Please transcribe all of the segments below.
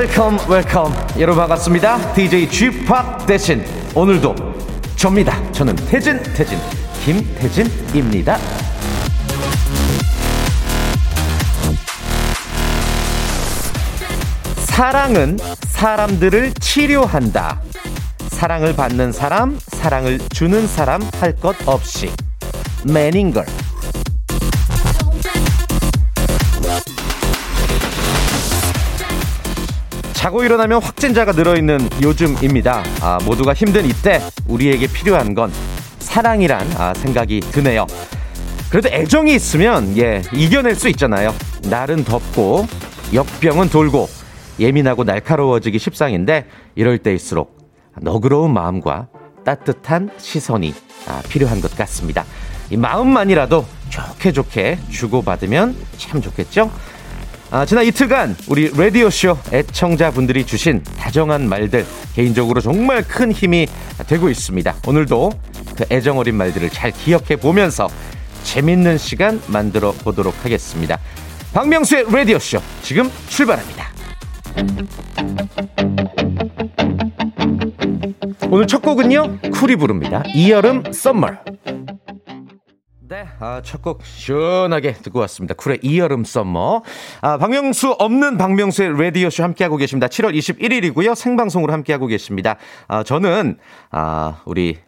Welcome welcome 여러분 반갑습니다. DJ G Park 대신 오늘도 접니다. 저는 태진 태진 김태진입니다. 사랑은 사람들을 치료한다. 사랑을 받는 사람 사랑을 주는 사람 할 것 없이. 메닝거 자고 일어나면 확진자가 늘어있는 요즘입니다. 아, 모두가 힘든 이때 우리에게 필요한 건 사랑이란 아, 생각이 드네요. 그래도 애정이 있으면 예 이겨낼 수 있잖아요. 날은 덥고 역병은 돌고 예민하고 날카로워지기 십상인데 이럴 때일수록 너그러운 마음과 따뜻한 시선이 아, 필요한 것 같습니다. 이 마음만이라도 좋게 좋게 주고받으면 참 좋겠죠? 아, 지난 이틀간 우리 라디오쇼 애청자분들이 주신 다정한 말들 개인적으로 정말 큰 힘이 되고 있습니다. 오늘도 그 애정 어린 말들을 잘 기억해 보면서 재밌는 시간 만들어 보도록 하겠습니다. 박명수의 라디오쇼 지금 출발합니다. 오늘 첫 곡은요 쿨이 부릅니다. 이여름 썸머. 네, 아, 첫 곡 시원하게 듣고 왔습니다. 쿨의 이여름 썸머. 아, 박명수 없는 박명수의 라디오쇼 함께하고 계십니다. 7월 21일이고요. 생방송으로 함께하고 계십니다. 아, 저는, 아, 우리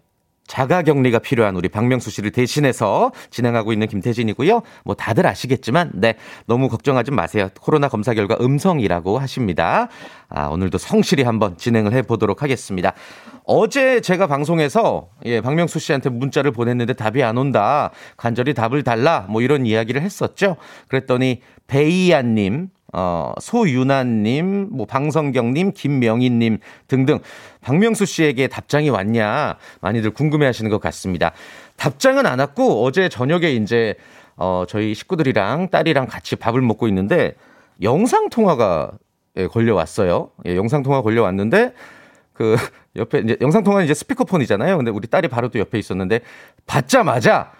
자가 격리가 필요한 우리 박명수 씨를 대신해서 진행하고 있는 김태진이고요. 뭐 다들 아시겠지만, 네, 너무 걱정하지 마세요. 코로나 검사 결과 음성이라고 하십니다. 아, 오늘도 성실히 한번 진행을 해 보도록 하겠습니다. 어제 제가 방송에서 예, 박명수 씨한테 문자를 보냈는데 답이 안 온다. 간절히 답을 달라. 뭐 이런 이야기를 했었죠. 그랬더니 베이아님, 어, 소유나님, 뭐 방성경님, 김명희님 등등 박명수 씨에게 답장이 왔냐 많이들 궁금해하시는 것 같습니다. 답장은 안 왔고 어제 저녁에 이제 어, 저희 식구들이랑 딸이랑 같이 밥을 먹고 있는데 영상 통화가 예, 걸려 왔어요. 예, 영상 통화 걸려 왔는데 그 옆에 이제 영상 통화는 이제 스피커폰이잖아요. 근데 우리 딸이 바로 또 옆에 있었는데 받자마자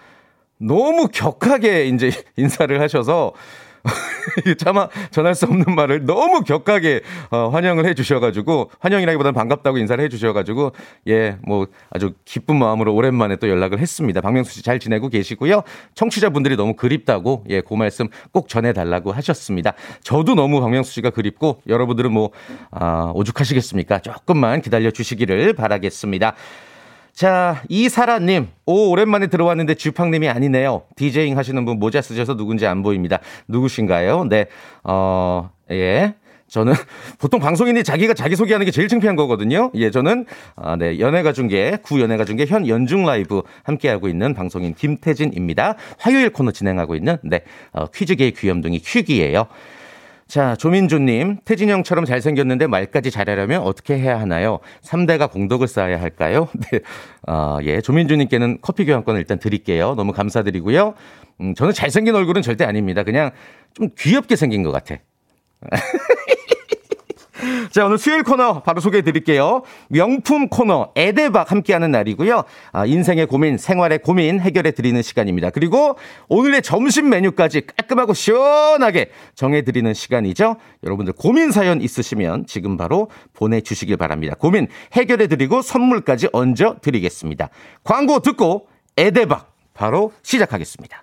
너무 격하게 이제 인사를 하셔서 차마 전할 수 없는 말을 너무 격하게 어, 환영을 해주셔가지고 환영이라기보다는 반갑다고 인사를 해주셔가지고 예 뭐 아주 기쁜 마음으로 오랜만에 또 연락을 했습니다. 박명수 씨 잘 지내고 계시고요. 청취자분들이 너무 그립다고 예그 말씀 꼭 전해달라고 하셨습니다. 저도 너무 박명수 씨가 그립고 여러분들은 뭐 아, 오죽하시겠습니까? 조금만 기다려 주시기를 바라겠습니다. 자, 이사라님. 오, 오랜만에 들어왔는데 주팡님이 아니네요. 디제잉 하시는 분 모자 쓰셔서 누군지 안 보입니다. 누구신가요? 네, 어, 예. 저는 보통 방송인이 자기가 자기 소개하는 게 제일 창피한 거거든요. 예, 저는 아, 네, 연예가 중계, 구 연예가 중계 현 연중 라이브 함께 하고 있는 방송인 김태진입니다. 화요일 코너 진행하고 있는 네, 어, 퀴즈계의 귀염둥이 퀴기예요. 자, 조민주님, 태진 형처럼 잘생겼는데 말까지 잘하려면 어떻게 해야 하나요? 3대가 공덕을 쌓아야 할까요? 네. 아, 예. 조민주님께는 커피 교환권을 일단 드릴게요. 너무 감사드리고요. 음, 저는 잘생긴 얼굴은 절대 아닙니다. 그냥 좀 귀엽게 생긴 것 같아. 자, 오늘 수요일 코너 바로 소개해 드릴게요. 명품 코너 에데박 함께하는 날이고요. 아, 인생의 고민, 생활의 고민 해결해 드리는 시간입니다. 그리고 오늘의 점심 메뉴까지 깔끔하고 시원하게 정해 드리는 시간이죠. 여러분들 고민 사연 있으시면 지금 바로 보내 주시길 바랍니다. 고민 해결해 드리고 선물까지 얹어 드리겠습니다. 광고 듣고 에데박 바로 시작하겠습니다.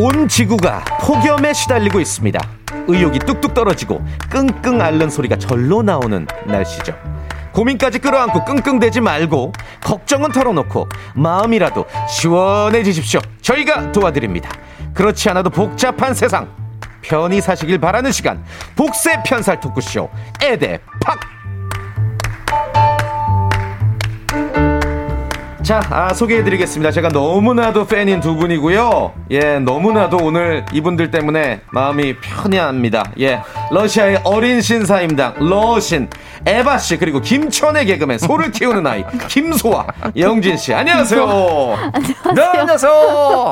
온 지구가 폭염에 시달리고 있습니다. 의욕이 뚝뚝 떨어지고 끙끙 앓는 소리가 절로 나오는 날씨죠. 고민까지 끌어안고 끙끙대지 말고 걱정은 털어놓고 마음이라도 시원해지십시오. 저희가 도와드립니다. 그렇지 않아도 복잡한 세상 편히 사시길 바라는 시간 복세 편살 토크쇼 에데 팍 자, 아, 소개해드리겠습니다. 제가 너무나도 팬인 두 분이고요. 예, 너무나도 오늘 이분들 때문에 마음이 편해합니다. 예, 러시아의 어린 신사임당 러신 에바 씨 그리고 김천의 개그맨 소를 키우는 아이 김소아 영진 씨 안녕하세요. 안녕하세요. 네, 안녕하세요.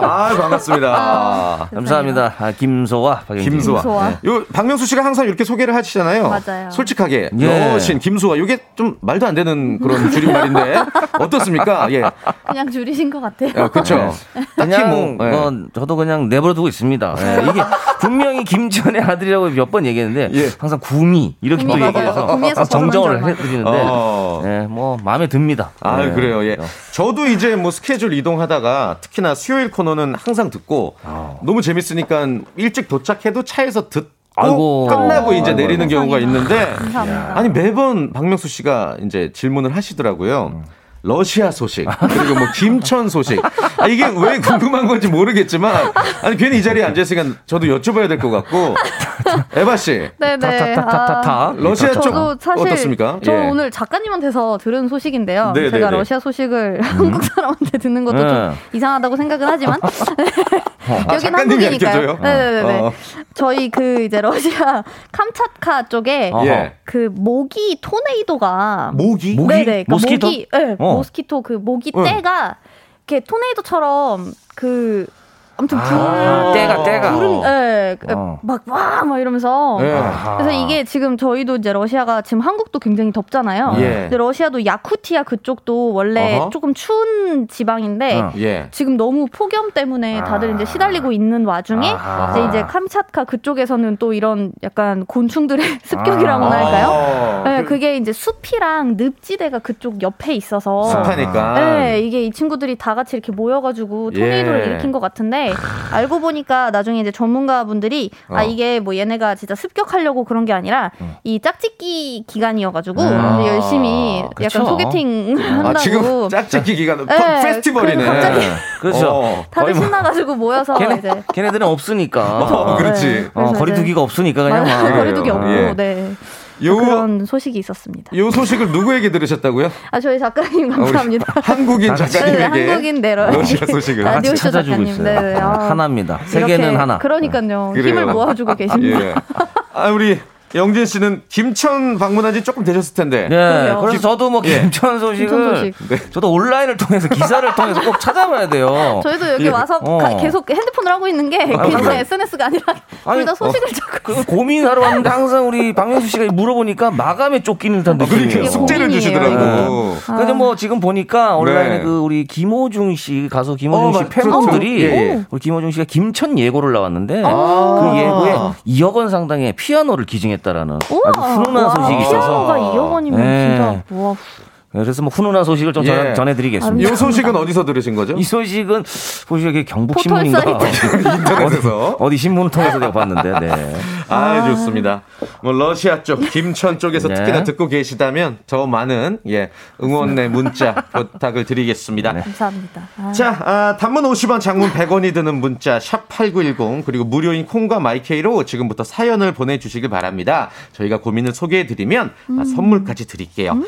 아, 반갑습니다. 감사합니다. 아, 김소와 박영진. 김소아. 김소아. 네. 요 박명수 씨가 항상 이렇게 소개를 하시잖아요. 맞아요. 솔직하게 예. 러신 김소아 이게 좀 말도 안 되는 그런 줄임말인데 어떻습니까? 예. 그냥 줄이신 것 같아요. 아, 그렇죠. 딱히 그냥 뭐, 예. 뭐 저도 그냥 내버려두고 있습니다. 예, 이게 분명히 김천의 아들이라고 몇 번 얘기했는데 예. 항상 구미 이렇게 또 구미. 얘기해서 정정을 해드리는데 어. 예, 뭐 마음에 듭니다. 아, 예. 그래요. 예. 저도 이제 뭐 스케줄 이동하다가 특히나 수요일 코너는 항상 듣고 너무 재밌으니까 일찍 도착해도 차에서 듣고 아이고. 끝나고 이제 아이고, 내리는 아이고. 경우가 있는데 감사합니다. 아니 매번 박명수 씨가 이제 질문을 하시더라고요. 러시아 소식 그리고 뭐 김천 소식 아, 이게 왜 궁금한 건지 모르겠지만 아니 괜히 이 자리에 앉아 있으니까 저도 여쭤봐야 될 것 같고 에바 씨 네네. 타타타타타. 아, 러시아 쪽 어떻습니까? 저 예. 오늘 작가님한테서 들은 소식인데요. 네, 제가 네, 네. 러시아 소식을 한국 사람한테 듣는 것도 네. 좀 이상하다고 생각은 하지만 아, 여긴 한국이니까요. 네네네. 어. 저희 그 이제 러시아 캄차카 쪽에 어허. 예. 그 모기 토네이도가 모기 모기? 네네. 그러니까 모스키토? 모기, 네, 어. 모스키토 그 모기 응. 떼가 이렇게 토네이도처럼 그 아무튼 불 아, 때가 때가. 불은 예, 어. 막와 막 이러면서 예. 그래서 이게 지금 저희도 이제 러시아가 지금 한국도 굉장히 덥잖아요. 예. 근데 러시아도 야쿠티아 그쪽도 원래 어허. 조금 추운 지방인데 어. 예. 지금 너무 폭염 때문에 다들 이제 시달리고 있는 와중에 아하. 이제, 이제 캄차카 그쪽에서는 또 이런 약간 곤충들의 습격이라고나 할까요? 아. 네, 그게 이제 숲이랑 늪지대가 그쪽 옆에 있어서 습하니까. 네, 이게 이 친구들이 다 같이 이렇게 모여가지고 토네이도를 예. 일으킨 것 같은데 알고 보니까 나중에 이제 전문가분들이 어. 아 이게 뭐 얘네가 진짜 습격하려고 그런 게 아니라 이 짝짓기 기간이어가지고 음. 이제 열심히 약간 그쵸. 소개팅 아, 한다고 지금 짝짓기 기간 네, 페스티벌이네. 그 갑자기 그렇죠. 어. 다들 뭐- 신나가지고 모여서 걔네, 이제 걔네들은 없으니까. 어, 그렇지. 어, 그래서 거리두기가 없으니까 그냥. 거리두기 없고 예. 네 요, 그런 소식이 있었습니다. 요 소식을 누구에게 들으셨다고요? 아 저희 작가님 아, 감사합니다. 한국인 네, 작가님에게 한국인 내러 러시아 소식을 라디오 같이 쇼 찾아주고 작가님. 있어요. 네, 네. 아, 하나입니다. 세계는 하나. 그러니까요. 그래요. 힘을 모아주고 계십니다. 예. 아, 우리 영진 씨는 김천 방문한 지 조금 되셨을 텐데. 네, 그러게요. 그래서 저도 뭐 예. 김천 소식을 김천 소식. 네. 저도 온라인을 통해서 기사를 통해서 꼭 찾아봐야 돼요. 저희도 여기 예. 와서 어. 가- 계속 핸드폰을 하고 있는 게 그냥 항상- SNS가 아니라 아니, 둘다 소식을 적고 그 고민하러 왔는데 항상 우리 박명수 씨가 물어보니까 마감에 쫓기는 듯한 느낌이에요. 그러니까 숙제를 주시더라고. 이거. 근데 뭐 지금 보니까 온라인에 네. 그 우리 김호중 씨 가수 김호중 어, 씨 맞- 팬분들이 예, 예. 우리 김호중 씨가 김천 예고를 나왔는데 아. 그 예고에 2억 원 상당의 피아노를 기증 했다라는 아주 훈훈한 와, 소식이 있어서. 피아노가 2억 원이면 네. 진짜 와 그래서 뭐 훈훈한 소식을 좀 예. 전해, 드리겠습니다 요 소식은 어디서 들으신 거죠? 이 소식은 보시기에 이게 경북 신문인가 인터넷에서. 어디 신문을 통해서 내가 봤는데 네. 아, 좋습니다. 뭐 러시아 쪽, 김천 쪽에서 네. 특히나 듣고 계시다면 더 많은 예 응원의 문자 부탁을 드리겠습니다. 감사합니다. 아, 자, 아, 단문 50원, 장문 100원이 드는 문자 샵 #8910 그리고 무료인 콩과 마이케이로 지금부터 사연을 보내주시길 바랍니다. 저희가 고민을 소개해드리면 아, 선물까지 드릴게요.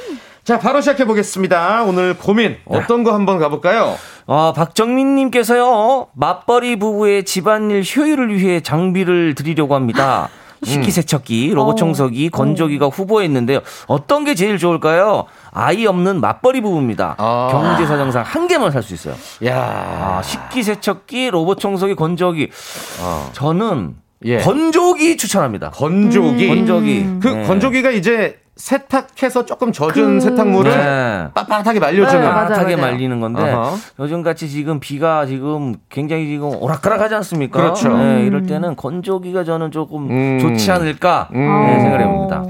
자, 바로 시작해 보겠습니다. 오늘 고민 어떤 거 한번 가볼까요? 아, 박정민 님께서요, 맞벌이 부부의 집안일 효율을 위해 장비를 드리려고 합니다. 식기세척기, 로봇 청소기, 건조기가 후보에 있는데요. 어떤 게 제일 좋을까요? 아이 없는 맞벌이 부부입니다. 아. 경제 사정상 한 개만 살 수 있어요. 야, 아, 식기세척기, 로봇 청소기, 건조기. 저는 예. 건조기 추천합니다. 건조기. 건조기. 그 네. 건조기가 이제 세탁해서 조금 젖은 세탁물을 네. ጳ빡하게 말려주는. 네, 맞아요. 말리는 건데 어허. 요즘 같이 지금 비가 지금 굉장히 지금 오락가락하지 않습니까? 그렇죠. 네, 이럴 때는 건조기가 저는 조금 음. 좋지 않을까 음. 네, 생각을 해봅니다.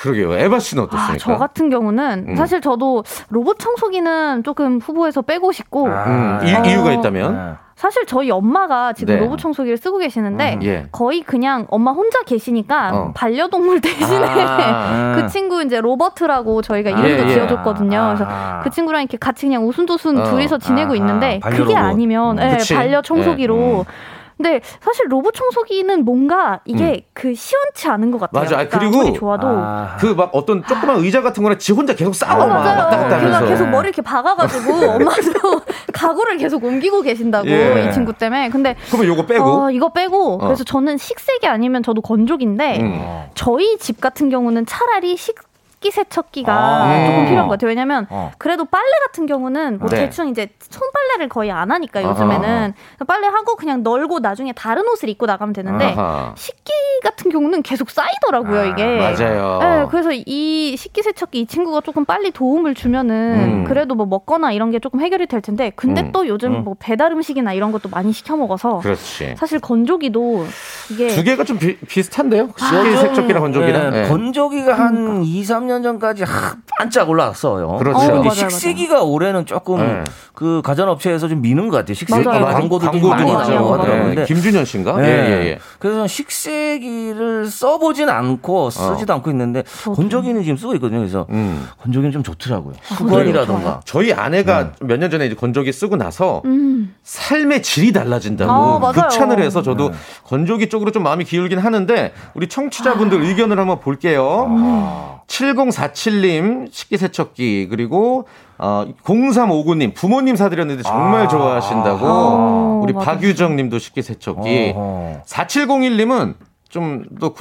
그러게요. 에바 씨는 아, 어떻습니까? 저 같은 경우는 음. 사실 저도 로봇 청소기는 조금 후보에서 빼고 싶고 음, 이, 아, 이유가 어. 있다면? 네. 사실 저희 엄마가 지금 네. 로봇 청소기를 쓰고 계시는데 음, 예. 거의 그냥 엄마 혼자 계시니까 어. 반려동물 대신에 아. 그 친구 이제 로버트라고 저희가 이름도 예, 예. 지어줬거든요. 그래서 아. 그 친구랑 이렇게 같이 그냥 우순도순 어. 둘이서 지내고 아하, 있는데 반려 그게. 아니면 음. 예. 반려 청소기로. 예, 음. 근데 사실 로봇 청소기는 뭔가 이게 그 시원치 않은 것 같아요. 맞아. 아, 그러니까 그리고 좋아도 아. 그막 어떤 조그만 의자 같은 거나 지 혼자 계속 싸워 어, 막. 왔다 갔다 걔가 하면서 계속 머리 이렇게 박아가지고 엄마도 가구를 계속 옮기고 계신다고 예. 이 친구 때문에. 근데 그러면 요거 빼고 어, 이거 빼고 어. 그래서 저는 식세기 아니면 저도 건조기인데 음. 저희 집 같은 경우는 차라리 식 기 세척기가 아. 조금 음. 필요한 것 같아요. 왜냐면 어. 그래도 빨래 같은 경우는 뭐 네. 대충 이제 손빨래를 거의 안 하니까 아하. 요즘에는 빨래하고 그냥 널고 나중에 다른 옷을 입고 나가면 되는데 아하. 식기 같은 경우는 계속 쌓이더라고요 아, 이게. 맞아요. 네, 그래서 이 식기 세척기 이 친구가 조금 빨리 도움을 주면은 음. 그래도 뭐 먹거나 이런 게 조금 해결이 될 텐데 근데 음. 또 요즘 음. 뭐 배달 음식이나 이런 것도 많이 시켜 먹어서 그렇지. 사실 건조기도 이게 두 개가 좀 비, 비슷한데요? 아, 식기 세척기랑 건조기랑. 예, 예. 건조기가 한 2, 3년 전까지 하, 반짝 올라왔어요. 그렇죠. 어, 맞아요, 식세기가 올해는 조금 네. 그 가전업체에서 좀 미는 것 같아요. 식세기 맞아요. 광고도 좀 광고도 많이 맞아요. 나오고 맞아요. 하더라고요. 예, 근데 김준현 씨인가? 네. 예, 예, 예. 그래서 식세기를 써보진 않고 쓰지도 않고 있는데 건조기는 지금 쓰고 있거든요. 그래서 음. 건조기는 좀 좋더라고요. 아, 수건이라던가. 저희 아내가 네. 몇년 전에 이제 건조기 쓰고 나서 음. 삶의 질이 달라진다고 아, 맞아요. 극찬을 해서 저도 네. 건조기 쪽으로 좀 마음이 기울긴 하는데 우리 청취자분들 의견을 한번 볼게요. 7047님 식기세척기 그리고 어, 0359님 부모님 사드렸는데 정말 아. 좋아하신다고 아, 우리. 박유정 님도 식기세척기 어허. 4701님은 좀더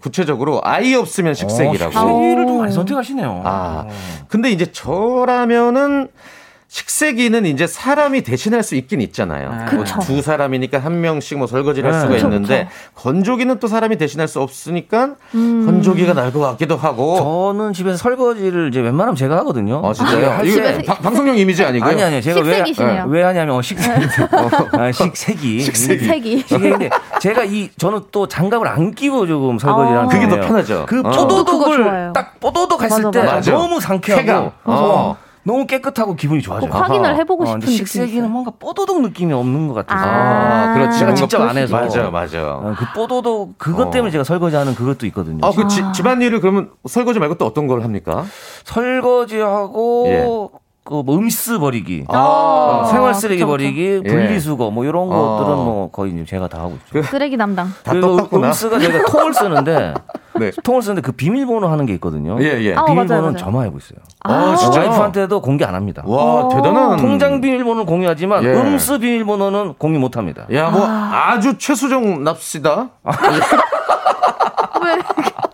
구체적으로 아이 없으면 식세기라고. 어, 식세기를 좀 오. 많이 선택하시네요. 아, 근데 이제 저라면은 식세기는 이제 사람이 대신할 수 있긴 있잖아요. 아, 뭐 그쵸. 두 사람이니까 한 명씩 뭐 설거지를 할 네. 수가 그쵸, 있는데 건조기는 또 사람이 대신할 수 없으니까 음. 건조기가 나을 것 같기도 하고. 저는 집에서 설거지를 이제 웬만하면 제가 하거든요. 아, 진짜요? 아, 이거 방- 방송용 이미지 아니고요? 아니 아니요. 제가 왜 식세기시네요. 왜 하냐면 어, 식세기. 아, 식세기. 식세기. 색이 식세기인데 제가 이 저는 또 장갑을 안 끼고 조금 설거지를 아. 하는 그게 더. 편하죠. 그 어. 뽀도독을. 딱 뽀도독 했을 맞아, 때 맞아. 너무 상쾌하고 쾌감. 어. 너무 깨끗하고 기분이 좋아져요. 꼭 확인을 해보고 어, 싶은 느낌이 식세기는. 뭔가 뽀도독 느낌이 없는 것 같아서. 아, 아. 그렇지. 제가 직접 안 해서. 맞아, 맞아. 어, 그 뽀도독 그것 때문에 어. 제가 설거지하는 그것도 있거든요. 아, 그 지- 집안일을 그러면 설거지 말고 또 어떤 걸 합니까? 설거지하고 예. 그뭐 음스 버리기, 아, 어, 생활 쓰레기 그쵸, 그쵸. 버리기, 예. 분리수거 뭐 이런 어. 것들은 뭐 거의 이제 제가 다 하고 있죠. 쓰레기 담당. 다 그리고 똑같구나. 음스가 저희가 통을 쓰는데 네. 통을 쓰는데 그 비밀번호 하는 게 있거든요. 예, 예. 아, 비밀번호는 맞아요, 맞아요. 저만 알고 있어요. 아, 진짜? 와이프한테도 공개 안 합니다. 와, 어. 대단한. 통장 비밀번호는 공유하지만 예. 음스 비밀번호는 공유 못 합니다. 야, 뭐, 아. 주 최수정 납시다.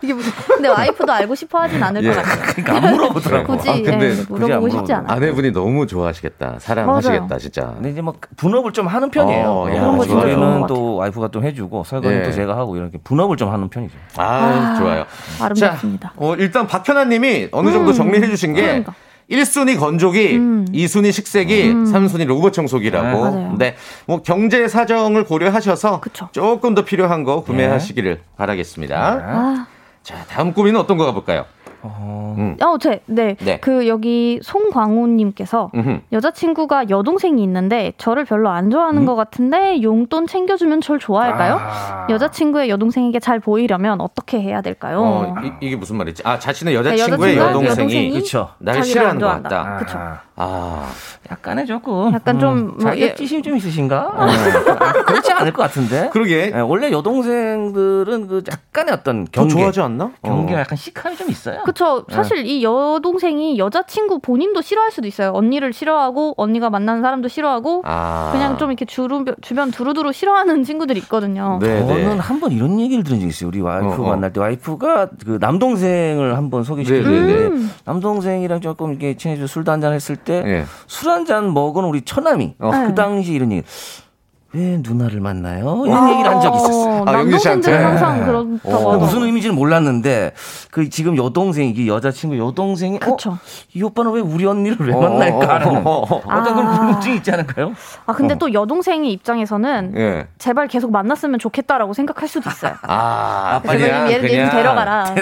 왜 이게 무슨? 근데 와이프도 알고 싶어 하진 않을 예. 것 같아요. 그러니까 안 물어보더라고. 굳이 아, 근데 예, 물어보고 싶지. 않아. 아내분이 너무 좋아하시겠다. 사랑하시겠다, 진짜. 근데 이제 뭐 분업을 좀 하는 편이에요. 어, 야, 그런 거 저희는 것또 와이프가 좀 해주고 설거지는 예. 또 제가 하고 이렇게 분업을 좀 하는 편이죠. 아, 아, 좋아요. 아름답습니다. 자, 어, 일단 박현아 님이 어느 정도 음, 정리해 주신 게 그러니까. 1순위 건조기, 음. 2순위 식세기, 3순위 로봇 청소기라고. 네, 맞아요. 근데 뭐 경제 사정을 고려하셔서 그쵸. 조금 더 필요한 거 구매하시기를 바라겠습니다. 아, 자, 다음 고민은 어떤 거 가볼까요? 어, 어, 제, 네. 네. 그 여기 송광호님께서. 여자친구가 여동생이 있는데 저를 별로 안 좋아하는 것 같은데 용돈 챙겨주면 절 좋아할까요? 아. 여자친구의 여동생에게 잘 보이려면 어떻게 해야 될까요? 어, 이, 게 무슨 말이지? 아, 자신의 네, 여자친구의 여동생이, 여동생이 그쵸. 날 싫어하는 안것 좋아한다. 같다. 그쵸. 아, 아, 약간의 조금 약간 좀 뭐, 자기 예. 찌심 좀 있으신가? 어, 그렇지 않을 것 같은데. 그러게. 예, 원래 여동생들은 그 약간의 어떤 더 경계, 좋아하지 않나? 경계가 어. 약간 시크함이 좀 있어요. 그쵸. 사실 이 여동생이 여자친구 본인도 싫어할 수도 있어요. 언니를 싫어하고, 언니가 만나는 사람도 싫어하고, 아. 그냥 좀 이렇게 주루, 주변 두루두루 싫어하는 친구들이 있거든요. 네, 네. 저는 한 번 이런 얘기를 들은 적이 있어요. 우리 와이프 어, 어. 만날 때 와이프가 그 남동생을 한번 네, 소개시켜줬는데 네, 네. 남동생이랑 조금 이렇게 친해져 술도 한잔 했을 때 예. 술한 잔 먹은 우리 처남이 어. 그 당시 이런 얘기 왜 누나를 만나요? 이런 얘기를 한 적이 있었어요. 아, 영진 씨한테? 항상 네. 그렇다고 어. 무슨 의미인지는 몰랐는데 그 지금 여동생이 이 여자친구 여동생이 그쵸. 어? 이 오빠는 왜 우리 언니를 왜 어, 만날까라는 어, 어, 어. 어떤 그런 아. 궁금증이 있지 않을까요? 아, 근데 또 여동생의 입장에서는 예. 제발 계속 만났으면 좋겠다라고 생각할 수도 있어요. 아, 제발 그냥, 얘를 얘를 그냥. 데려가라. 네.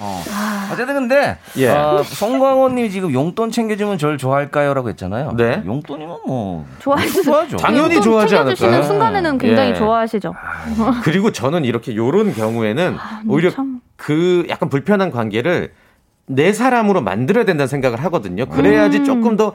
어. 어. 아, 어쨌든 근데 예. 아, 송광호님이 지금 용돈 챙겨주면 저를 좋아할까요?라고 했잖아요. 네. 용돈이면 뭐 좋아하시죠. 좋아하죠. 당연히 또 좋아하지 챙겨주시는 않을까요? 순간에는 굉장히 예. 좋아하시죠. 그리고 저는 이렇게 요런 경우에는 오히려 참. 그 약간 불편한 관계를 내 사람으로 만들어야 된다는 생각을 하거든요. 그래야지 음. 조금 더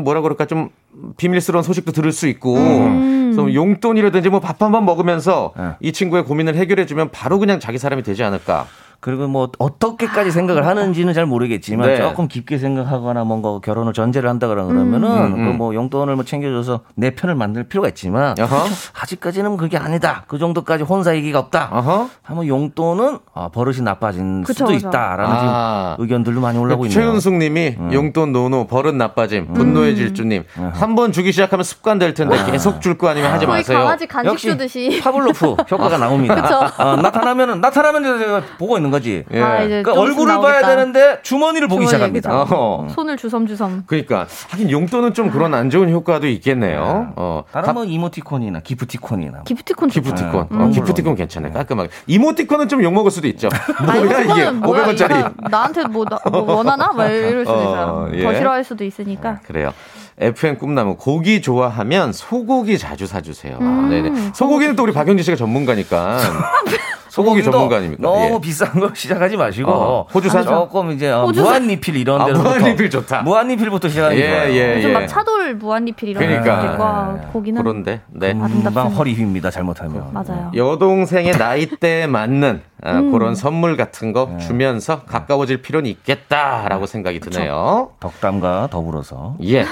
뭐라 그럴까 좀 비밀스러운 소식도 들을 수 있고 음. 그래서 용돈이라든지 뭐 밥 한 번 먹으면서 네. 이 친구의 고민을 해결해 주면 바로 그냥 자기 사람이 되지 않을까. 그리고 뭐 어떻게까지 생각을 하는지는 잘 모르겠지만 네. 조금 깊게 생각하거나 뭔가 결혼을 전제를 한다 그러면은 음, 음. 그뭐 용돈을 뭐 챙겨줘서 내 편을 만들 필요가 있지만 어허. 아직까지는 그게 아니다. 그 정도까지 혼사 얘기가 없다. 어허. 하면 용돈은 아, 버릇이 나빠진 그쵸, 수도 그쵸. 있다라는 아. 지금 의견들도 많이 올라오고 있네요. 최은숙 님이 용돈 노노 버릇 나빠짐 분노의 질주님 한 번 주기 시작하면 습관 될 텐데 계속 줄 거 아니면 하지 마세요. 강아지 간식 역시 주듯이. 파블로프 효과가 나옵니다. 어, 나타나면은 나타나면 제가 보고 있는 거지. 예. 아, 그러니까 좀 얼굴을 있으면 봐야 나오겠다. 되는데 주머니를 보기 주머니, 시작합니다. 어허. 손을 주섬주섬. 그러니까 하긴 용돈은 좀 그런 안 좋은 효과도 있겠네요. 어. 다른 뭐 이모티콘이나 기프티콘이나 기프티콘. 기프티콘. 음. 어, 기프티콘 괜찮아요. 깔끔하게. 이모티콘은 좀 욕먹을 수도 있죠. 뭐야 이게 그거는 뭐야, 500원짜리. 이거 나한테 뭐, 나, 뭐 원하나? 막 이럴 수도 있어요. 어, 예. 더 싫어할 수도 있으니까. 그래요. FM 꿈나무 고기 좋아하면 소고기 자주 사주세요. 음. 네네. 소고기는 또 우리 박영진 씨가 전문가니까. 소고기 소고기도 전문가 아닙니까? 너무 예. 비싼 거 시작하지 마시고 어, 호주산? 조금 이제 어, 호주산? 무한 리필 이런 아, 데로부터 무한 리필 좋다. 무한 리필부터 시작하는 게 예. 예, 요즘 예. 막 차돌 무한리필 이런 그러니까. 와, 고기는 그런데 네. 금방. 허리 휩니다 잘못하면. 맞아요. 여동생의 나이대에 맞는 아, 음. 그런 선물 같은 거 네. 주면서 가까워질 필요는 있겠다라고 생각이 드네요. 덕담과 더불어서. 예.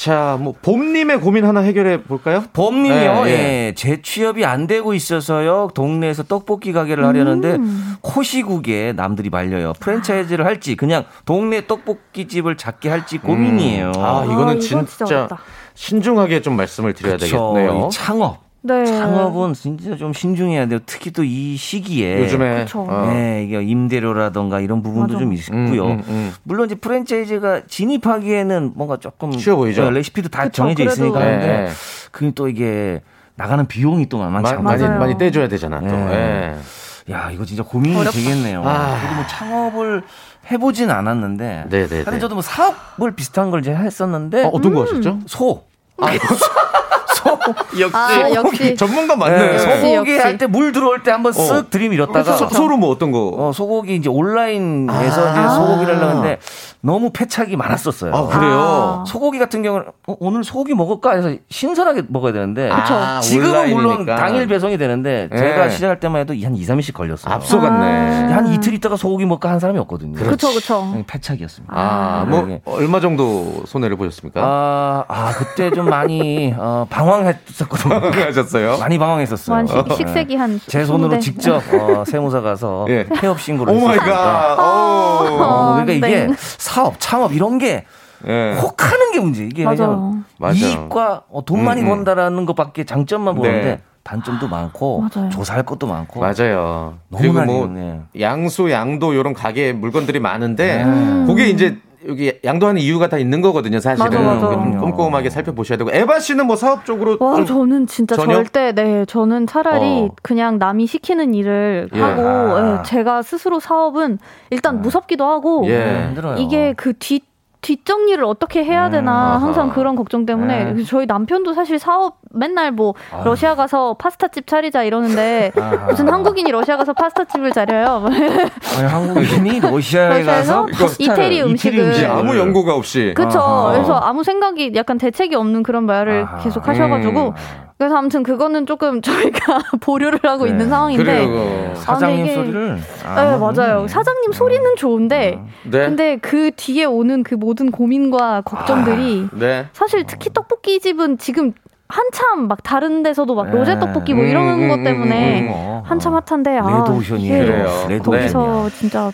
자, 뭐 봄님의 고민 하나 해결해 볼까요? 봄님이요. 예, 예, 예. 재취업이 안 되고 있어서요. 동네에서 떡볶이 가게를 하려는데 코시국에 남들이 말려요. 프랜차이즈를 할지 그냥 동네 떡볶이 집을 작게 할지 고민이에요. 아, 이거는 아, 진짜, 진짜. 신중하게 좀 말씀을 드려야 그쵸. 되겠네요. 이 창업. 네. 창업은 진짜 좀 신중해야 돼요. 특히 또 이 시기에 요즘에. 어. 네, 이게 임대료라던가 이런 부분도 맞아. 좀 있고요. 음, 음, 음. 물론 이제 프랜차이즈가 진입하기에는 뭔가 조금 쉬워 보이죠? 네, 레시피도 다 그쵸, 정해져 그래도. 있으니까 네, 하는데 네. 그게 또 이게 나가는 비용이 또 만만치 마- 않아요. 많이. 많이 떼줘야 되잖아 또. 네. 예. 야, 이거 진짜 고민이 어렵다. 되겠네요. 아. 그리고 뭐 창업을 해보진 않았는데. 네네네. 사실 저도 뭐 사업을 비슷한 걸 이제 했었는데. 어, 어떤 음. 거 하셨죠? 소. 역시 아, 역시. 전문가 맞네. 네, 소고기. 할 때 물 들어올 때 한번 쓱 어. 들이밀었다가. 소, 소 로 뭐 어떤 거? 어, 소고기 이제 온라인에서 아. 이제 소고기를 하려는데 너무 패착이 많았었어요. 아, 그래요? 아. 소고기 같은 경우는 어, 오늘 소고기 먹을까 해서 신선하게 먹어야 되는데 그쵸. 아, 지금은 물론 온라인이니까. 당일 배송이 되는데 예. 제가 시작할 때만 해도 한 2, 3일씩 걸렸어요. 앞서 갔네. 한 이틀 있다가 소고기 먹을까 한 사람이 없거든요. 그쵸, 그쵸. 그냥 패착이었습니다. 아, 뭐 네. 얼마 정도 손해를 보셨습니까? 아, 아, 그때 좀 많이 어, 방황 했었거든요. 하셨어요? 많이 방황했었어요. 한 식, 식색이 한제 손으로 20대. 직접 어, 세무사 가서 예. 폐업 신고를. 갓. 오. 어, 그러니까 이게 네. 사업, 창업 이런 게 예. 혹하는 게 문제. 이게 맞아. 그냥 맞아. 이익과 어, 돈 많이 음, 음. 번다라는 것밖에 장점만 보는데 네. 단점도 많고 맞아요. 조사할 것도 많고 맞아요. 그리고 뭐 있네. 양수, 양도 이런 가게 물건들이 많은데 음. 그게 이제 여기 양도하는 이유가 다 있는 거거든요, 사실은. 맞아, 맞아. 좀 꼼꼼하게 살펴보셔야 되고. 에바 씨는 뭐 사업 쪽으로 와, 좀 저는 진짜 전혀? 절대, 네, 저는 차라리 어. 그냥 남이 시키는 일을 예. 하고, 아. 예, 제가 스스로 사업은 일단 무섭기도 하고, 예. 힘들어요. 이게 그 뒤, 뒷정리를 어떻게 해야 되나 음, 항상. 그런 걱정 때문에 네. 저희 남편도 사실 사업 맨날 뭐 러시아 가서 파스타집 차리자 이러는데 아하. 무슨 한국인이 러시아 가서 파스타집을 차려요 아니, 한국인이 러시아에 러시아에서 가서 파스타를, 이태리 음식을. 이제 아무 연고가 없이. 그쵸 아하. 그래서 아무 생각이 약간 대책이 없는 그런 말을 아하. 계속 하셔가지고 음. 그래서 아무튼 그거는 조금 저희가 보류를 하고 네. 있는 상황인데 그래요. 사장님 아, 이게- 소리를 네 맞아요 사장님 소리는 좋은데 네. 근데 그 뒤에 오는 그 모든 고민과 걱정들이 네. 사실 특히 떡볶이 집은 지금 한참 막 다른 데서도 막 네. 로제 떡볶이 뭐 음, 이런 음, 것 음, 때문에 음, 음. 한참 핫한데 아 레드오션이에요. 그래요. 레드오션이야. 거기서 진짜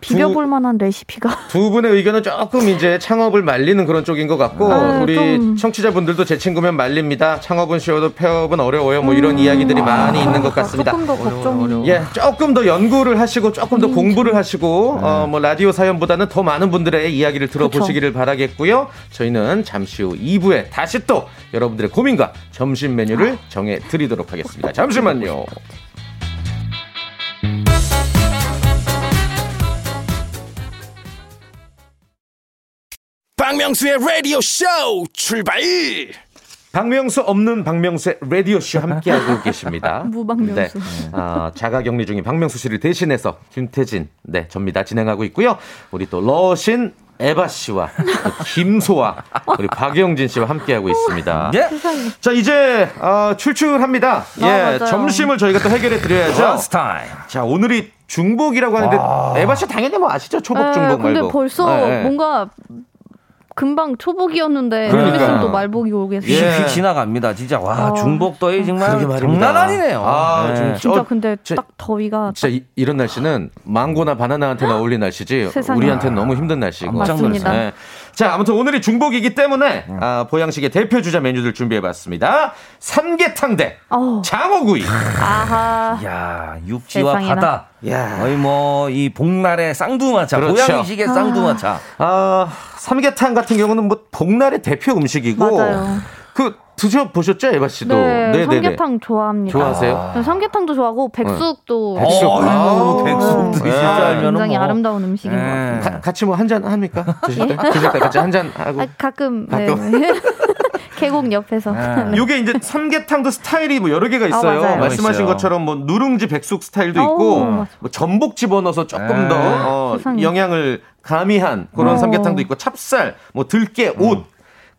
비벼볼 만한 레시피가 두 분의 의견은 조금 이제 창업을 말리는 그런 쪽인 것 같고 아, 우리 좀. 청취자분들도 제 친구면 말립니다. 창업은 쉬워도 폐업은 어려워요. 뭐 이런 이야기들이 많이 있는 것 같습니다. 조금 더 걱정이 예, 조금 더 연구를 하시고 조금 더 공부를 하시고 어, 뭐 라디오 사연보다는 더 많은 분들의 이야기를 들어보시기를 바라겠고요. 저희는 잠시 후 2부에 다시 또 여러분들의 고민과 점심 메뉴를 정해 드리도록 하겠습니다. 잠시만요. 박명수의 라디오 쇼 출발 박명수 없는 박명수의 라디오 쇼 함께하고 계십니다. 무박명수. 네. 아, 자가 격리 중인 박명수 씨를 대신해서 김태진, 네, 접니다. 진행하고 있고요. 우리 또 러신 에바 씨와 또 김소아, 우리 박영진 씨와 함께하고 있습니다. 예. 자, 이제, 어, 출출합니다. 예, 맞아요. 점심을 저희가 또 해결해 드려야죠. 자, 오늘이 중복이라고 하는데, 에바 씨 당연히 뭐 아시죠? 초복, 네, 중복 근데 말고. 벌써 네, 네. 뭔가 금방 초복이었는데 그러니까. 좀 있으면 또 말복이 오겠어요. 예. 휙휙 지나갑니다. 진짜 와 어. 중복 더위 정말 그러게 말입니다. 장난 아니네요. 아, 네. 좀 진짜 어, 근데 저- 딱 더위가 진짜 이, 이런 날씨는 망고나 바나나한테는 어울린 날씨지 세상에. 우리한테는 너무 힘든 날씨고. 맞습니다. 네. 자, 아무튼 오늘이 중복이기 때문에 아, 보양식의 대표 주자 메뉴들 준비해봤습니다. 삼계탕 대 어우. 장어구이. 아하. 야 육지와 세상에나. 바다. 야. 거의 뭐 이 복날의 쌍두마차, 그렇죠. 고양이식의 쌍두마차. 아, 삼계탕 같은 경우는 뭐 복날의 대표 음식이고. 맞아요. 그 드셔 보셨죠, 에바 씨도? 네, 삼계탕 좋아합니다. 좋아하세요? 네, 삼계탕도 좋아하고 백숙도 백숙. 어, 아, 백숙도 네. 진짜 알면은 굉장히 뭐. 아름다운 음식인 것 같아요. 네. 가- 같이 뭐 한 잔 합니까? 드실 때? 드실 때 같이 한 잔 하고. 아, 가끔, 가끔. 네. 계곡 옆에서. 네. 요게 이제 삼계탕도 스타일이 뭐 여러 개가 있어요. 맞아요. 말씀하신 있어요. 것처럼 뭐 누룽지 백숙 스타일도 오, 있고 맞아. 뭐 전복 집어넣어서 조금 네. 더 어. 영양을 가미한 그런 어. 삼계탕도 있고 찹쌀, 뭐 들깨, 옷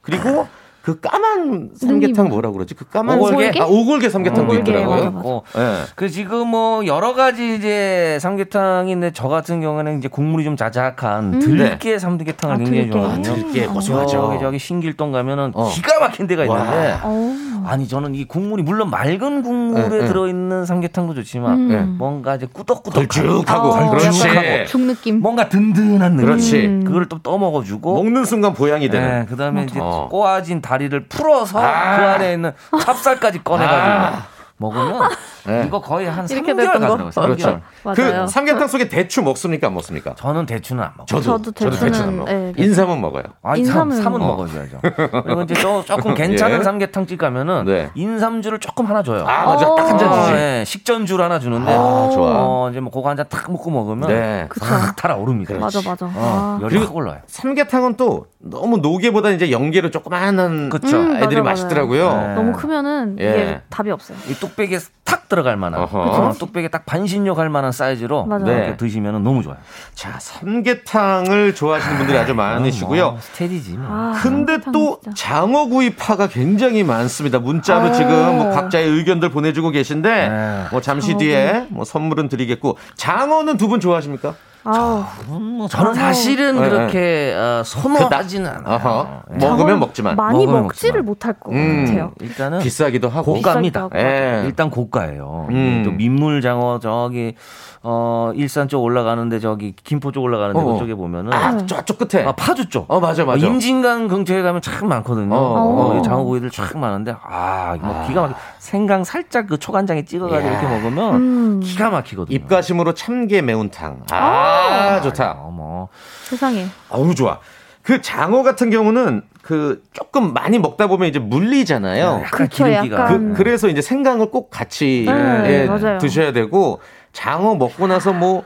그리고 그 까만 삼계탕 뭐라 그러지? 그 까만 오골계? 삼- 아, 오골계 삼계탕도 오골계, 있더라고요. 맞아, 맞아. 있고. 예. 그 지금 뭐 여러 가지 이제 삼계탕인데 저 같은 경우는 이제 국물이 좀 자작한 들깨 삼계탕을 아, 굉장히 들깨. 좋아하거든요. 들깨 음. 고소하죠. 저기 저기 신길동 가면은 어. 기가 막힌 데가 있는데 어. 아니 저는 이 국물이 물론 맑은 국물에 네, 네. 들어 있는 삼계탕도 좋지만 음. 네. 뭔가 이제 꾸덕꾸덕 걸쭉하고 아. 걸쭉하고. 죽 느낌. 뭔가 든든한 느낌. 그렇지. 음. 그걸 또 떠 먹어 주고 먹는 순간 보양이 되는. 네, 그다음에 이제 어. 꼬아진 다 리를 풀어서 아. 그 안에 있는 찹쌀까지 꺼내가지고 먹으면 네. 이거 거의 한 이렇게 3개월 됐던 거. 가더라고요. 3개월. 그렇죠. 맞아요. 그 삼계탕 속에 대추 먹습니까? 안 먹습니까? 저는 대추는 안 먹어요. 저도 대추는, 안 먹어요. 네. 인삼은 먹어요. 아, 인삼은 인삼, 삼은 뭐. 먹어줘야죠. 그리고 이제 저 조금 괜찮은 예. 삼계탕집 가면은 네. 인삼주를 조금 하나 줘요. 아, 맞아. 딱 한잔 어. 주지. 네, 식전주를 하나 주는데 아, 좋아. 어, 이제 뭐 그거 한 잔 탁 먹고 먹으면 네. 탁 달아오릅니다. 맞아, 맞아. 어, 아. 열이 확 올라요. 삼계탕은 또 너무 노게보다 이제 연계로 조그마한 그쵸. 음, 애들이 맞아, 맛있더라고요. 맞아요. 너무 크면은 예. 이게 답이 없어요. 이 뚝배기에 탁 들어갈 만한. 어, 뚝배기에 딱 반신욕 할 만한 사이즈로 네. 드시면 너무 좋아요. 자, 삼계탕을 좋아하시는 분들이 아주 많으시고요. 어, 스테디지. 뭐. 아, 근데 또 진짜. 장어구이파가 굉장히 많습니다. 문자로 아. 지금 뭐 각자의 의견들 보내주고 계신데 네. 뭐 잠시 장어구이. 뒤에 뭐 선물은 드리겠고 장어는 두 분 좋아하십니까? 아우, 뭐 저는 사실은 네, 그렇게 어, 선호하지는 않아요. 어허. 네. 먹으면 먹지만 많이 먹으면 먹지를. 못할 것 음. 같아요. 일단은 비싸기도 하고. 고가입니다. 예. 일단 고가예요. 음. 또 민물 장어 저기 어 일산 쪽 올라가는데 저기 김포 쪽 올라가는데 어. 그쪽에 보면은 아, 네. 저쪽 끝에. 아, 파주 쪽. 어, 맞아, 맞아. 어, 임진강 근처에 가면 참 많거든요. 어, 어, 어. 이 장어구이들 참 많은데 아, 뭐 기가 막히 생강 살짝 그 초간장에 찍어가지고. 이렇게 먹으면 음. 기가 막히거든요. 입가심으로 참게 매운탕. 아, 좋다. 어, 뭐 세상에. 어우 좋아. 그 장어 같은 경우는 그 조금 많이 먹다 보면 이제 물리잖아요. 약간. 그, 그래서 이제 생강을 꼭 같이 네, 예, 맞아요. 드셔야 되고 장어 먹고 나서 뭐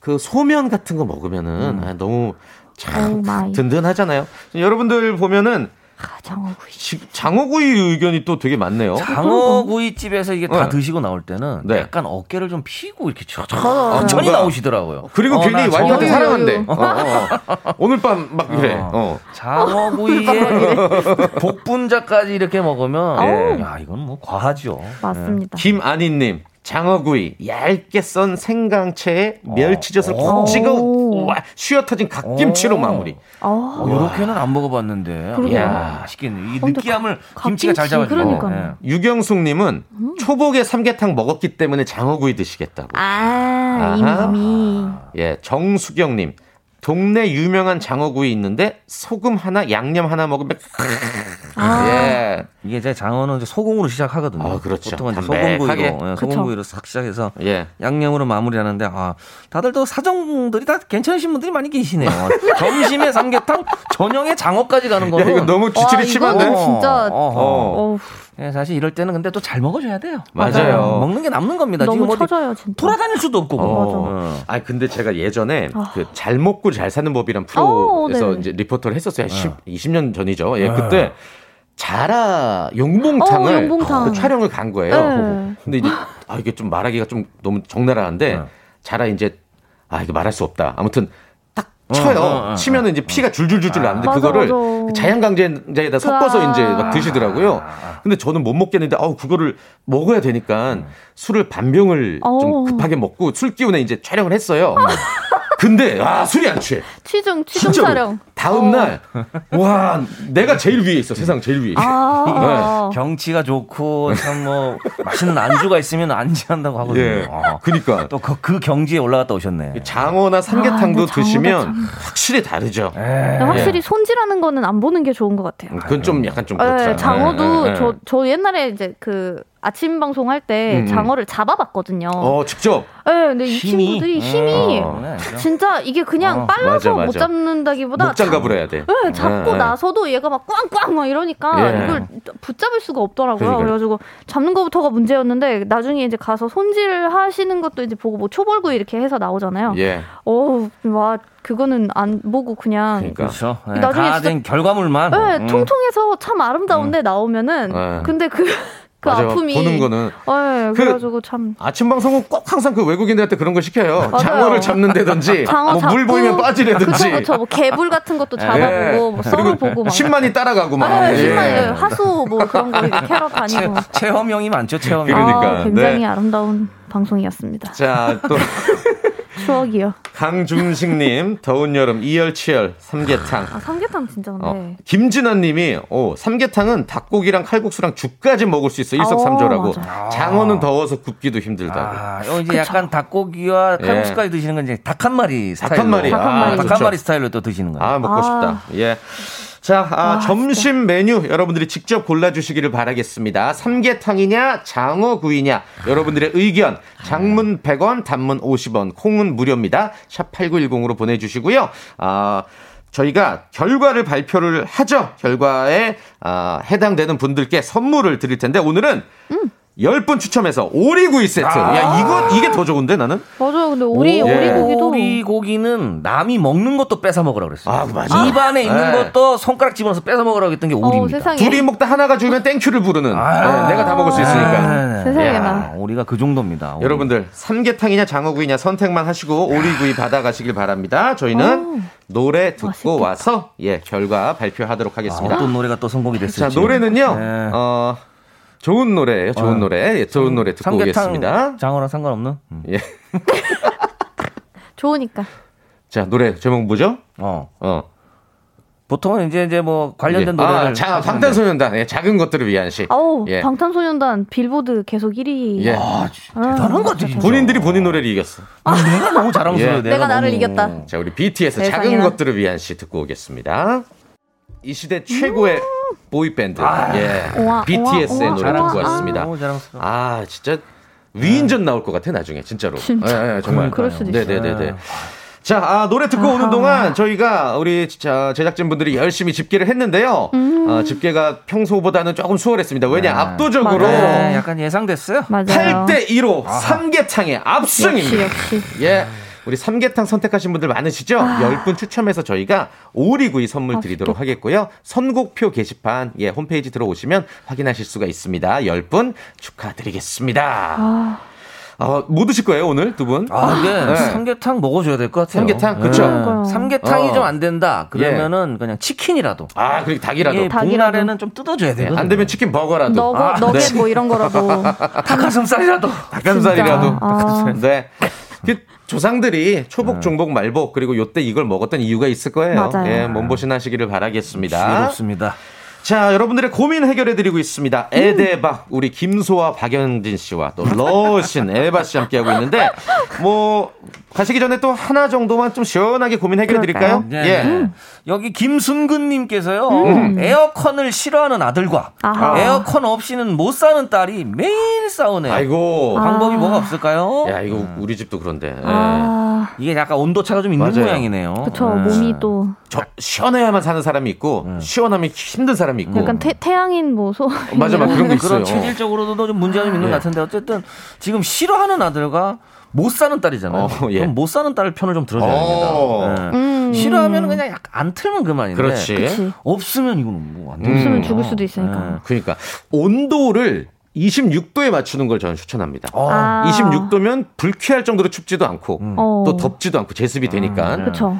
그 소면 같은 거 먹으면은 아, 너무 참. 든든하잖아요. 여러분들 보면은 아, 장어구이. 지- 장어구이 의견이 또 되게 많네요. 장어구이 집에서 이게 다 네. 드시고 나올 때는 네. 약간 어깨를 좀 피고 이렇게 쳐 맞아. 천천히 뭔가- 나오시더라고요. 그리고 어, 괜히 나 와이프한테 사랑한대. 어, 어, 어. 오늘 밤 막 이래. 어. 어. 장어구이에 복분자까지 이렇게 먹으면 예. 야 이건 뭐 과하죠. 맞습니다. 김아니님 장어구이 얇게 썬 생강채에 멸치젓을 오. 콕 찍어 오. 우와, 쉬어 터진 갓김치로 오. 마무리. 아, 이렇게는 안 먹어봤는데. 이야, 맛있겠네. 이 근데 느끼함을 가- 김치가 잘 잡아주고. 그러니까요. 유경숙님은 초복에 삼계탕 먹었기 때문에 장어구이 드시겠다고. 아. 이미. 예, 정수경님. 동네 유명한 장어구이 있는데 소금 하나, 양념 하나 먹으면 아. 예. 이게 이제 장어는 이제 소금으로 시작하거든요. 아, 그렇죠. 보통은 이제. 소금구이로, 예, 소금구이로 싹 시작해서 예. 양념으로 마무리하는데 아 다들 또 사정들이 다 괜찮으신 분들이 많이 계시네요. 점심에 삼계탕, 저녁에 장어까지 가는 야, 거는 이거 너무 지출이? 이거는 진짜. 어. 예, 사실 이럴 때는 근데 또 잘 먹어줘야 돼요. 맞아요. 먹는 게 남는 겁니다. 너무 지금 처져요 진짜. 돌아다닐 수도 없고. 어. 아 근데 제가 예전에 아. 그잘 먹고 잘 사는 법이란 어, 프로에서 네네. 이제 리포터를 했었어요. 10, 20년 전이죠. 예, 그때 자라 용봉탕을 어, 용봉탕. 그 촬영을 간 거예요. 네. 근데 이제 아 이게 좀 말하기가 좀 너무 적나라한데 네. 자라 이제 아 이거 말할 수 없다. 아무튼 딱 쳐요. 어, 어, 어, 치면은 이제 피가 줄줄줄줄 나는데 맞아, 그거를 맞아. 그 자양강장에다 섞어서 으아. 이제 막 드시더라고요. 근데 저는 못 먹겠는데 아우 그거를 먹어야 되니까 술을 반 병을 좀 어우. 급하게 먹고 술 기운에 이제 촬영을 했어요. 근데 아 술이 안 취해. 취중 취중 진짜로. 촬영. 다음 날와 내가 제일 위에 있어 세상 제일 위에. 아, 경치가 좋고 참 뭐 맛있는 안주가 있으면 안지한다고 하거든요. 예. 어. 그니까 또그 그 경지에 올라갔다 오셨네. 장어나 삼계탕도 아, 장어가 드시면 참- 확실히 다르죠. 근데 확실히 손질하는 거는 안 보는 게 좋은 것 같아요. 그건 좀 약간 좀 네, 그렇죠. 장어도 예, 예, 예. 저, 저 옛날에 이제 그 아침 방송 할때 음, 음. 장어를 잡아봤거든요. 어 직접 네, 근데 이 힘이? 친구들이 힘이 어, 네. 진짜 이게 그냥 어, 빨라서 맞아, 못 맞아. 잡는다기보다 목장갑을 해야 돼. 네, 잡고 예, 예. 나서도 얘가 막 꽝꽝 막 이러니까 예. 이걸 붙잡을 수가 없더라고요. 그러니까요. 그래가지고 잡는 것부터가 문제였는데 나중에 이제 가서 손질 하시는 것도 이제 보고 뭐 초벌구이 이렇게 해서 나오잖아요. 예. 어우, 와 그거는 안 보고 그냥 그러니까. 그렇죠. 예, 나중에 다 결과물만. 네, 음. 통통해서 참 아름다운데 나오면은 네. 근데 그, 그 맞아요. 아픔이 보는 거는 네, 그- 그래가지고 참 아침 방송은 꼭 항상 그 외국인들한테 그런 거 시켜요. 맞아요. 장어를 잡는다든지, 장어 뭐물 잡고, 보이면 빠지라든지, 그쵸 그쵸 뭐 개불 같은 것도 예. 잡아보고 뭐 썰어보고 막 신만이 따라가고 막. 아, 예. 신발 하수 뭐 그런 거 이렇게 캐러 다니고 체험형이 많죠. 체험형. 그러니까. 아, 굉장히 네. 아름다운 방송이었습니다. 자, 또 추억이요. 강중식님, 더운 여름 이열치열 삼계탕. 아 삼계탕 진짜 근데 어, 김진아님이 오 삼계탕은 닭고기랑 칼국수랑 죽까지 먹을 수 있어 일석삼조라고. 어, 장어는 더워서 굽기도 힘들다고. 아, 어, 이제 약간 닭고기와 예. 칼국수까지 드시는 건 이제 닭 한 마리 닭 스타일로. 한 마리. 닭한 마리. 닭 좋죠. 한 마리 스타일로 또 드시는 거예요. 아 먹고 아. 싶다. 예. 자, 아, 점심 메뉴 여러분들이 직접 골라주시기를 바라겠습니다. 삼계탕이냐, 장어구이냐, 여러분들의 의견, 장문 100원, 단문 50원, 콩은 무료입니다. 샵 8910으로 보내주시고요. 아, 저희가 결과를 발표를 하죠. 결과에 아, 해당되는 분들께 선물을 드릴 텐데 오늘은 10분 추첨해서 오리구이 세트. 야, 이거 이게 더 좋은데 나는? 맞아요. 근데 오리 오, 예. 오리고기도 오리고기는 남이 먹는 것도 뺏어 먹으라 그랬어요. 아, 맞아. 입안에 있는 네. 것도 손가락 집어서 뺏어 먹으라고 했던 게 어, 오리입니다. 세상에 둘이 먹다 하나가 죽으면 thank you를 부르는 아. 네, 내가 다 먹을 수 있으니까. 네. 세상에 야. 나. 오리가 그 정도입니다. 오리. 여러분들 삼계탕이냐 장어구이냐 선택만 하시고 오리구이 받아가시길 바랍니다. 저희는 노래 듣고 맛있겠다. 와서 예 결과 발표하도록 아, 하겠습니다. 어떤 노래가 또자 됐을지. 노래는요. 네. 어 좋은 노래예요. 좋은 어. 노래. 예, 좋은 노래 듣고 삼계탕 오겠습니다. 장어랑 상관없는? 음. 예. 좋으니까. 자 노래 제목 뭐죠? 어. 어. 보통은 이제 이제 뭐 관련된 예. 노래를 아, 자. 방탄소년단 예, 작은 것들을 위한 시. 아우 예. 방탄소년단 빌보드 계속 1위. 예. 아, 대단한 것 같아. 본인들이 본인 노래를 이겼어. 내가 너무 자랑스러워. 예. 내가 나를 너무- 이겼다. 자, 우리 BTS 작은. 것들을 위한 시 듣고 오겠습니다. 이 시대 최고의 보이 밴드. 예. 우와, BTS의 우와, 노래 우와, 듣고. 왔습니다. 자랑스러워. 아, 진짜 위인전 나올 것 같아 나중에 진짜로. 진짜. 예, 예, 정말. 그럴 수도 있어요. 네네네네. 자, 아, 노래 듣고 오는 아하. 동안 저희가 우리 진짜 제작진분들이 열심히 집계를 했는데요. 음. 어, 집계가 평소보다는 조금 수월했습니다. 왜냐, 네. 압도적으로 네, 약간 예상됐어요. 맞아요. 8대 2로 삼계탕의 압승입니다. 역시 역시. 예. 우리 삼계탕 선택하신 분들 많으시죠? 아. 10분 추첨해서 저희가 오리구이 선물 드리도록 하겠고요. 선곡표 게시판, 예, 홈페이지 들어오시면 확인하실 수가 있습니다. 10분 축하드리겠습니다. 아, 어, 뭐 드실 거예요, 오늘 두 분? 아, 이게 네. 삼계탕 먹어줘야 될 것 같아요. 삼계탕? 그쵸? 그러니까요. 삼계탕이 어. 좀안 된다. 그러면은 그냥 치킨이라도. 아, 그리고 닭이라도. 닭이라도. 복날에는 좀 뜯어줘야 예, 되거든요. 안 되면 치킨 버거라도. 너거 아, 너겟 네. 뭐 이런 거라도. 닭가슴살이라도. 닭가슴살이라도. 아. 네. 그 조상들이 초복, 중복, 말복 그리고 요때 이걸 먹었던 이유가 있을 거예요. 맞아요. 예, 몸보신 하시기를 바라겠습니다. 지혜롭습니다. 자, 여러분들의 고민 해결해 드리고 있습니다. 에데박, 우리 김소아 박영진 씨와 또 러신 에바 씨 함께 하고 있는데, 뭐, 가시기 전에 또 하나 정도만 좀 시원하게 고민 해결해 드릴까요? 네. 예. 네. 여기 김순근 님께서요. 에어컨을 싫어하는 아들과 아하. 에어컨 없이는 못 사는 딸이 매일 싸우네요. 아이고. 방법이 뭐가 없을까요? 야, 이거 우리 집도 그런데. 예. 아, 이게 약간 온도 차가 좀 있는 맞아요. 모양이네요. 그쵸. 네. 몸이 또 저, 시원해야만 사는 사람이 있고, 시원하면 힘든 사람이 있고. 약간 태, 태양인 뭐 소. 맞아, 맞아. 그런 거 있어요. 그런 체질적으로도 좀 문제가 좀 있는 예. 것 같은데 어쨌든 지금 싫어하는 아들과 못 사는 딸이잖아요. 어, 예. 그럼 못 사는 딸 편을 좀 들어줘야 어. 됩니다. 예. 음. 싫어하면 그냥 약간 안 틀면 그만인데 그렇지. 그치. 없으면 이거는 뭐 완전 없으면 음. 죽을 수도 있으니까. 그러니까 온도를 26도에 맞추는 걸 저는 추천합니다. 아. 26도면 불쾌할 정도로 춥지도 않고 어. 또 덥지도 않고 제습이 되니까. 그쵸.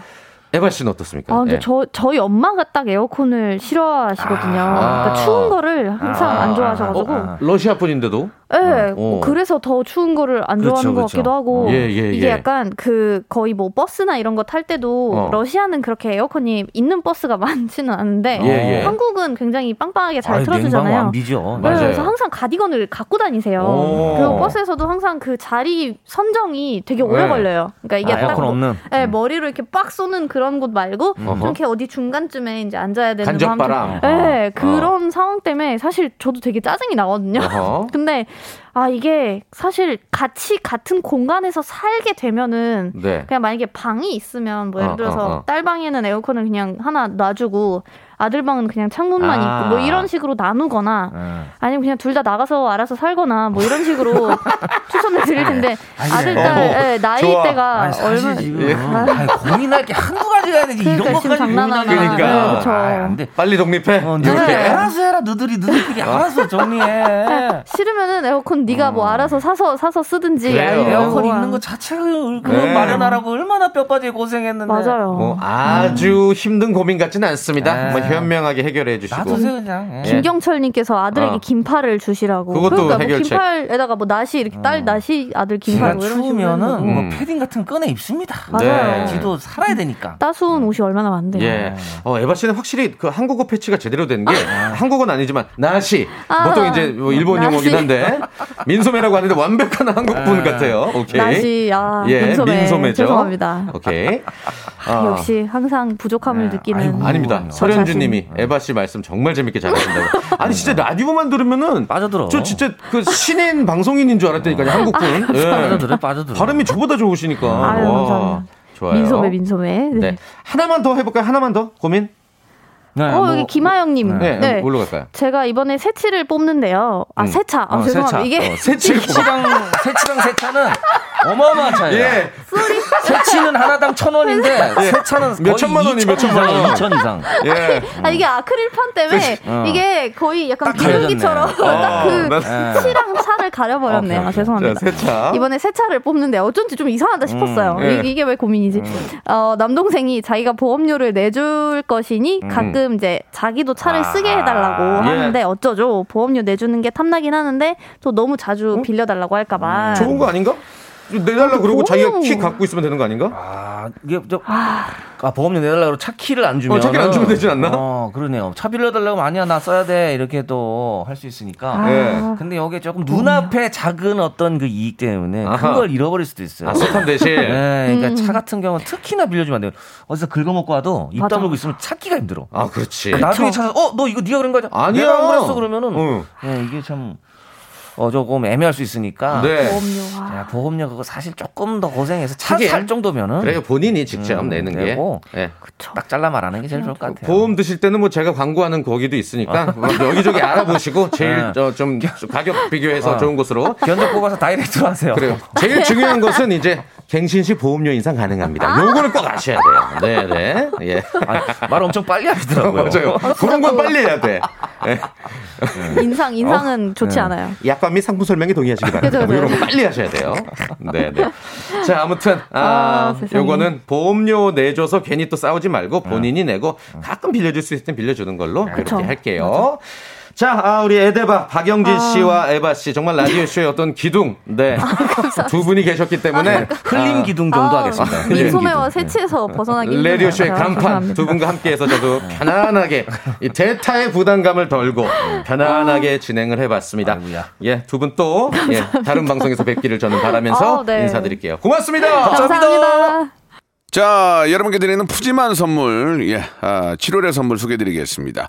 에바 씨는 어떻습니까? 아, 근데 예. 저, 저희 엄마가 딱 에어컨을 싫어하시거든요. 그러니까 추운 거를 항상 아, 안 좋아하셔가지고. 아, 러시아 분인데도 네, 어. 그래서 더 추운 거를 안 그렇죠, 좋아하는 것 그렇죠. 같기도 하고. 예, 예, 이게 예. 약간 그 거의 뭐 버스나 이런 거 탈 때도 어. 러시아는 그렇게 에어컨이 있는 버스가 많지는 않은데 예, 예. 한국은 굉장히 빵빵하게 잘 냉방 틀어주잖아요. 완비죠. 네, 맞아요. 그래서 항상 가디건을 갖고 다니세요. 오. 그리고 버스에서도 항상 그 자리 선정이 되게 오래 네. 걸려요. 그러니까 이게 아, 딱 에어컨 뭐- 없는. 네, 머리로 이렇게 빡 쏘는 그런 곳 말고 좀 어허. 이렇게 어디 중간쯤에 이제 앉아야 되는 간접바람. 네, 그런 상황 때문에 사실 저도 되게 짜증이 나거든요. 근데 아 이게 사실 같이 같은 공간에서 살게 되면은 네. 그냥 만약에 방이 있으면 뭐 예를 어, 들어서 어, 어. 딸 방에는 에어컨을 그냥 하나 놔주고 아들 방은 그냥 창문만 아. 있고 뭐 이런 식으로 나누거나 예. 아니면 그냥 둘 다 나가서 알아서 살거나 뭐 이런 식으로 추천을 드릴 텐데 아니, 아들 어, 딸 예, 좋아. 나이대가 얼마 지금 아니, 고민할 게 한두 가지가 아니지 그러니까 이런 것까지 장난하나. 고민하면 그러니까. 네, 돼. 빨리 독립해. 어, 이렇게. 너희들 알아서 해라. 너들이 너희들끼리 알아서 정리해. 싫으면은 에어컨 네가 뭐 알아서 사서 사서 쓰든지 에어컨 뭐 있는 것 자체가 그 네. 마련하라고 얼마나 뼈빠지게 고생했는데. 맞아요. 뭐 아주 힘든 고민 같지는 않습니다. 네. 뭐 현명하게 해결해 주시고. 놔두세요 그냥. 예. 김경철님께서 아들에게 어. 긴팔을 주시라고. 그것도 그러니까 뭐 해결책. 긴팔에다가 뭐 나시 이렇게 딸 나시 아들 긴팔 제가 뭐 이런 식으로 추우면은 해서. 뭐 음. 패딩 같은 거 꺼내 입습니다. 맞아요. 네. 지도 살아야 되니까. 따스운 옷이 얼마나 많은데요. 예. 어, 에바 씨는 확실히 그 한국어 패치가 제대로 된 게 한국어는 아니지만 나시 아. 보통 이제 뭐 일본. 용어긴 한데 민소매라고 하는데 완벽한 한국 분 같아요. 오케이. 나시 아 예, 민소매. 민소매죠. 죄송합니다. 오케이. 아, 어. 역시 항상 부족함을 네. 느끼는 아이고. 아닙니다. 음, 설현주 님이 에바 씨 말씀 정말 재밌게 잘하신다고. 아니 진짜 라디오만 들으면은 빠져들어. 저 진짜 그 신인 방송인인 줄 알았다니까요. 한국분. 예. 빠져들어 빠져들어. 발음이 저보다 좋으시니까. 아유, 와, 감사합니다. 좋아요. 민소매 민소매. 네. 네. 하나만 더 해볼까요? 하나만 더 고민. 네, 어 뭐- 여기 김하영님. 네. 네. 뭘로 갈까요? 제가 이번에 새치를 뽑는데요. 아 음. 세차. 아 어, 죄송합니다. 세차. 이게 어, 새치를 세치랑 세치랑 세차는 어마어마한 차이야. 예. 세치는 하나당 천 원인데 세차는 몇 천만 원이 몇 천만 원. 2천 이상. 예. 아 이게 아크릴판 때문에 어. 이게 거의 약간. 비둘기처럼 어, 딱그 난- 치랑 차를 가려버렸네요. 오케이, 아, 오케이. 죄송합니다. 자, 세차. 이번에 세차를 뽑는데 어쩐지 좀 이상하다 싶었어요. 음, 예. 이- 이게 왜 고민이지? 어, 남동생이 자기가 보험료를 내줄 것이니 가끔 이제 자기도 차를 쓰게 해달라고 음. 아, 예. 하는데 어쩌죠? 보험료 내주는 게 탐나긴 하는데 또 너무 자주 어? 빌려달라고 할까봐. 좋은 거 아닌가? 내달라 그러고 자기가 키 갖고 있으면 되는 거 아닌가? 아 이게 저 아, 보험료 내달라고 차 키를 안 주면 어, 차 키를 안 주면 되지 않나? 어 그러네요. 차 빌려달라고 하면 아니야 나 써야 돼 이렇게 또 할 수 있으니까. 아, 예. 근데 여기 조금 눈앞에 작은 어떤 그 이익 때문에. 큰 걸 잃어버릴 수도 있어요. 아, 소탄 대신. 네, 그러니까 음. 차 같은 경우 는 특히나 빌려주면 안 돼요. 어디서 긁어먹고 와도 입. 다물고 있으면 찾기가 힘들어. 아, 그렇지. 나중에 찾아서 어너 이거 네가 그런 거야? 아니야. 내가 안 그랬어 그러면은 응. 예, 이게 참 어, 조금 애매할 수 있으니까. 네. 보험료. 아. 야, 보험료 그거 사실 조금 더 고생해서 차. 살 정도면은 그래 본인이 직접 음, 내는 게. 내고. 예. 딱 잘라 말하는 게 제일 좋을 것 같아요. 보험 드실 때는 뭐 제가 광고하는 거기도 있으니까 뭐 여기저기 알아보시고 제일 네. 저좀 가격 비교해서 어. 좋은 곳으로 견적 뽑아서 다이렉트로 하세요. 그래요. 제일 중요한 것은 이제 갱신 시 보험료 인상 가능합니다. 요거는 꼭 아셔야 돼요. 네, 네. 예. 아, 말 엄청 빨리 하시더라고요. 맞아요. 그런 건 빨리 해야 돼. 예. 인상 인상은 좋지 않아요. 약 관및 상품 설명에 동의하시기 바랍니다. 뭐. 이런 거 빨리 하셔야 돼요. 네, 네. 자, 아무튼 아, 아. 요거는 보험료 내줘서 괜히 또 싸우지 말고 본인이 내고 가끔 빌려줄 수 있을 땐 빌려주는 걸로. 그렇게 할게요. 자, 아, 우리 에데바 박영진 아. 씨와 에바 씨 정말 라디오 쇼의 어떤 기둥, 네, 두 분이 계셨기 때문에 흘림 기둥 정도 하겠습니다. 흘림 민소매와 기둥. 세치에서 벗어나기 힘들어요. 라디오 쇼의 아, 간판. 두 분과 함께해서 저도 편안하게 이 대타의 부담감을 덜고 편안하게 진행을 해봤습니다. 아이고야. 예, 두 분 또 예, 다른 방송에서 뵙기를 저는 바라면서 아, 네. 인사드릴게요. 고맙습니다. 감사합니다. 자, 여러분께 드리는 푸짐한 선물, 예, 아, 7월의 선물 소개해드리겠습니다.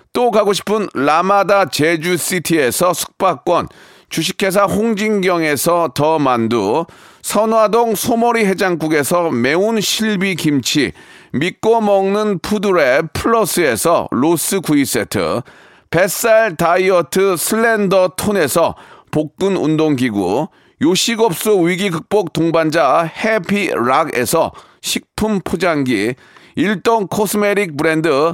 또 가고 싶은 라마다 제주시티에서 숙박권, 주식회사 홍진경에서 더 만두, 선화동 소머리 해장국에서 매운 실비 김치, 믿고 먹는 푸드랩 플러스에서 로스 구이 세트, 뱃살 다이어트 슬렌더 톤에서 복근 운동기구, 요식업소 위기 극복 동반자 해피락에서 식품 포장기, 일동 코스메틱 브랜드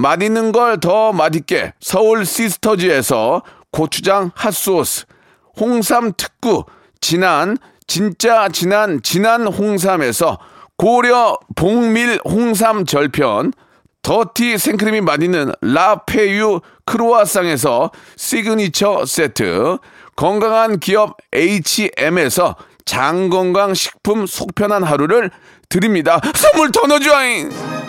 맛있는 걸 더 맛있게 서울 시스터즈에서 고추장 핫소스, 홍삼 특구, 진한, 진짜 진한, 진한 홍삼에서 고려 봉밀 홍삼 절편, 더티 생크림이 맛있는 라페유 크로아상에서 시그니처 세트, 건강한 기업 H&M에서 장건강 식품 속편한 하루를 드립니다. 선물 더 넣어줘잉!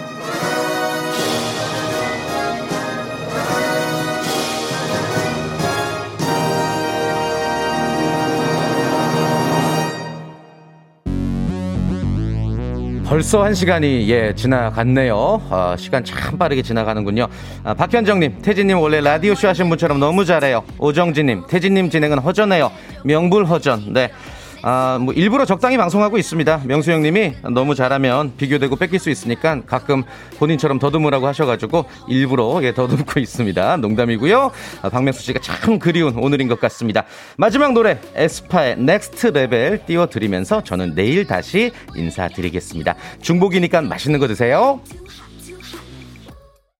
벌써 한 시간이 예 지나갔네요. 아, 시간 참 빠르게 지나가는군요. 아, 박현정님, 태진님 원래 라디오 쇼 하신 분처럼 너무 잘해요. 오정진님, 태진님 진행은 허전해요. 명불허전. 네. 아, 뭐 일부러 적당히 방송하고 있습니다. 명수 형님이 너무 잘하면 비교되고 뺏길 수 있으니까 가끔 본인처럼 더듬으라고 하셔가지고 일부러 예 더듬고 있습니다. 농담이고요. 아, 박명수 씨가 참 그리운 오늘인 것 같습니다. 마지막 노래 에스파의 Next Level 띄워드리면서 저는 내일 다시 인사드리겠습니다. 중복이니까 맛있는 거 드세요.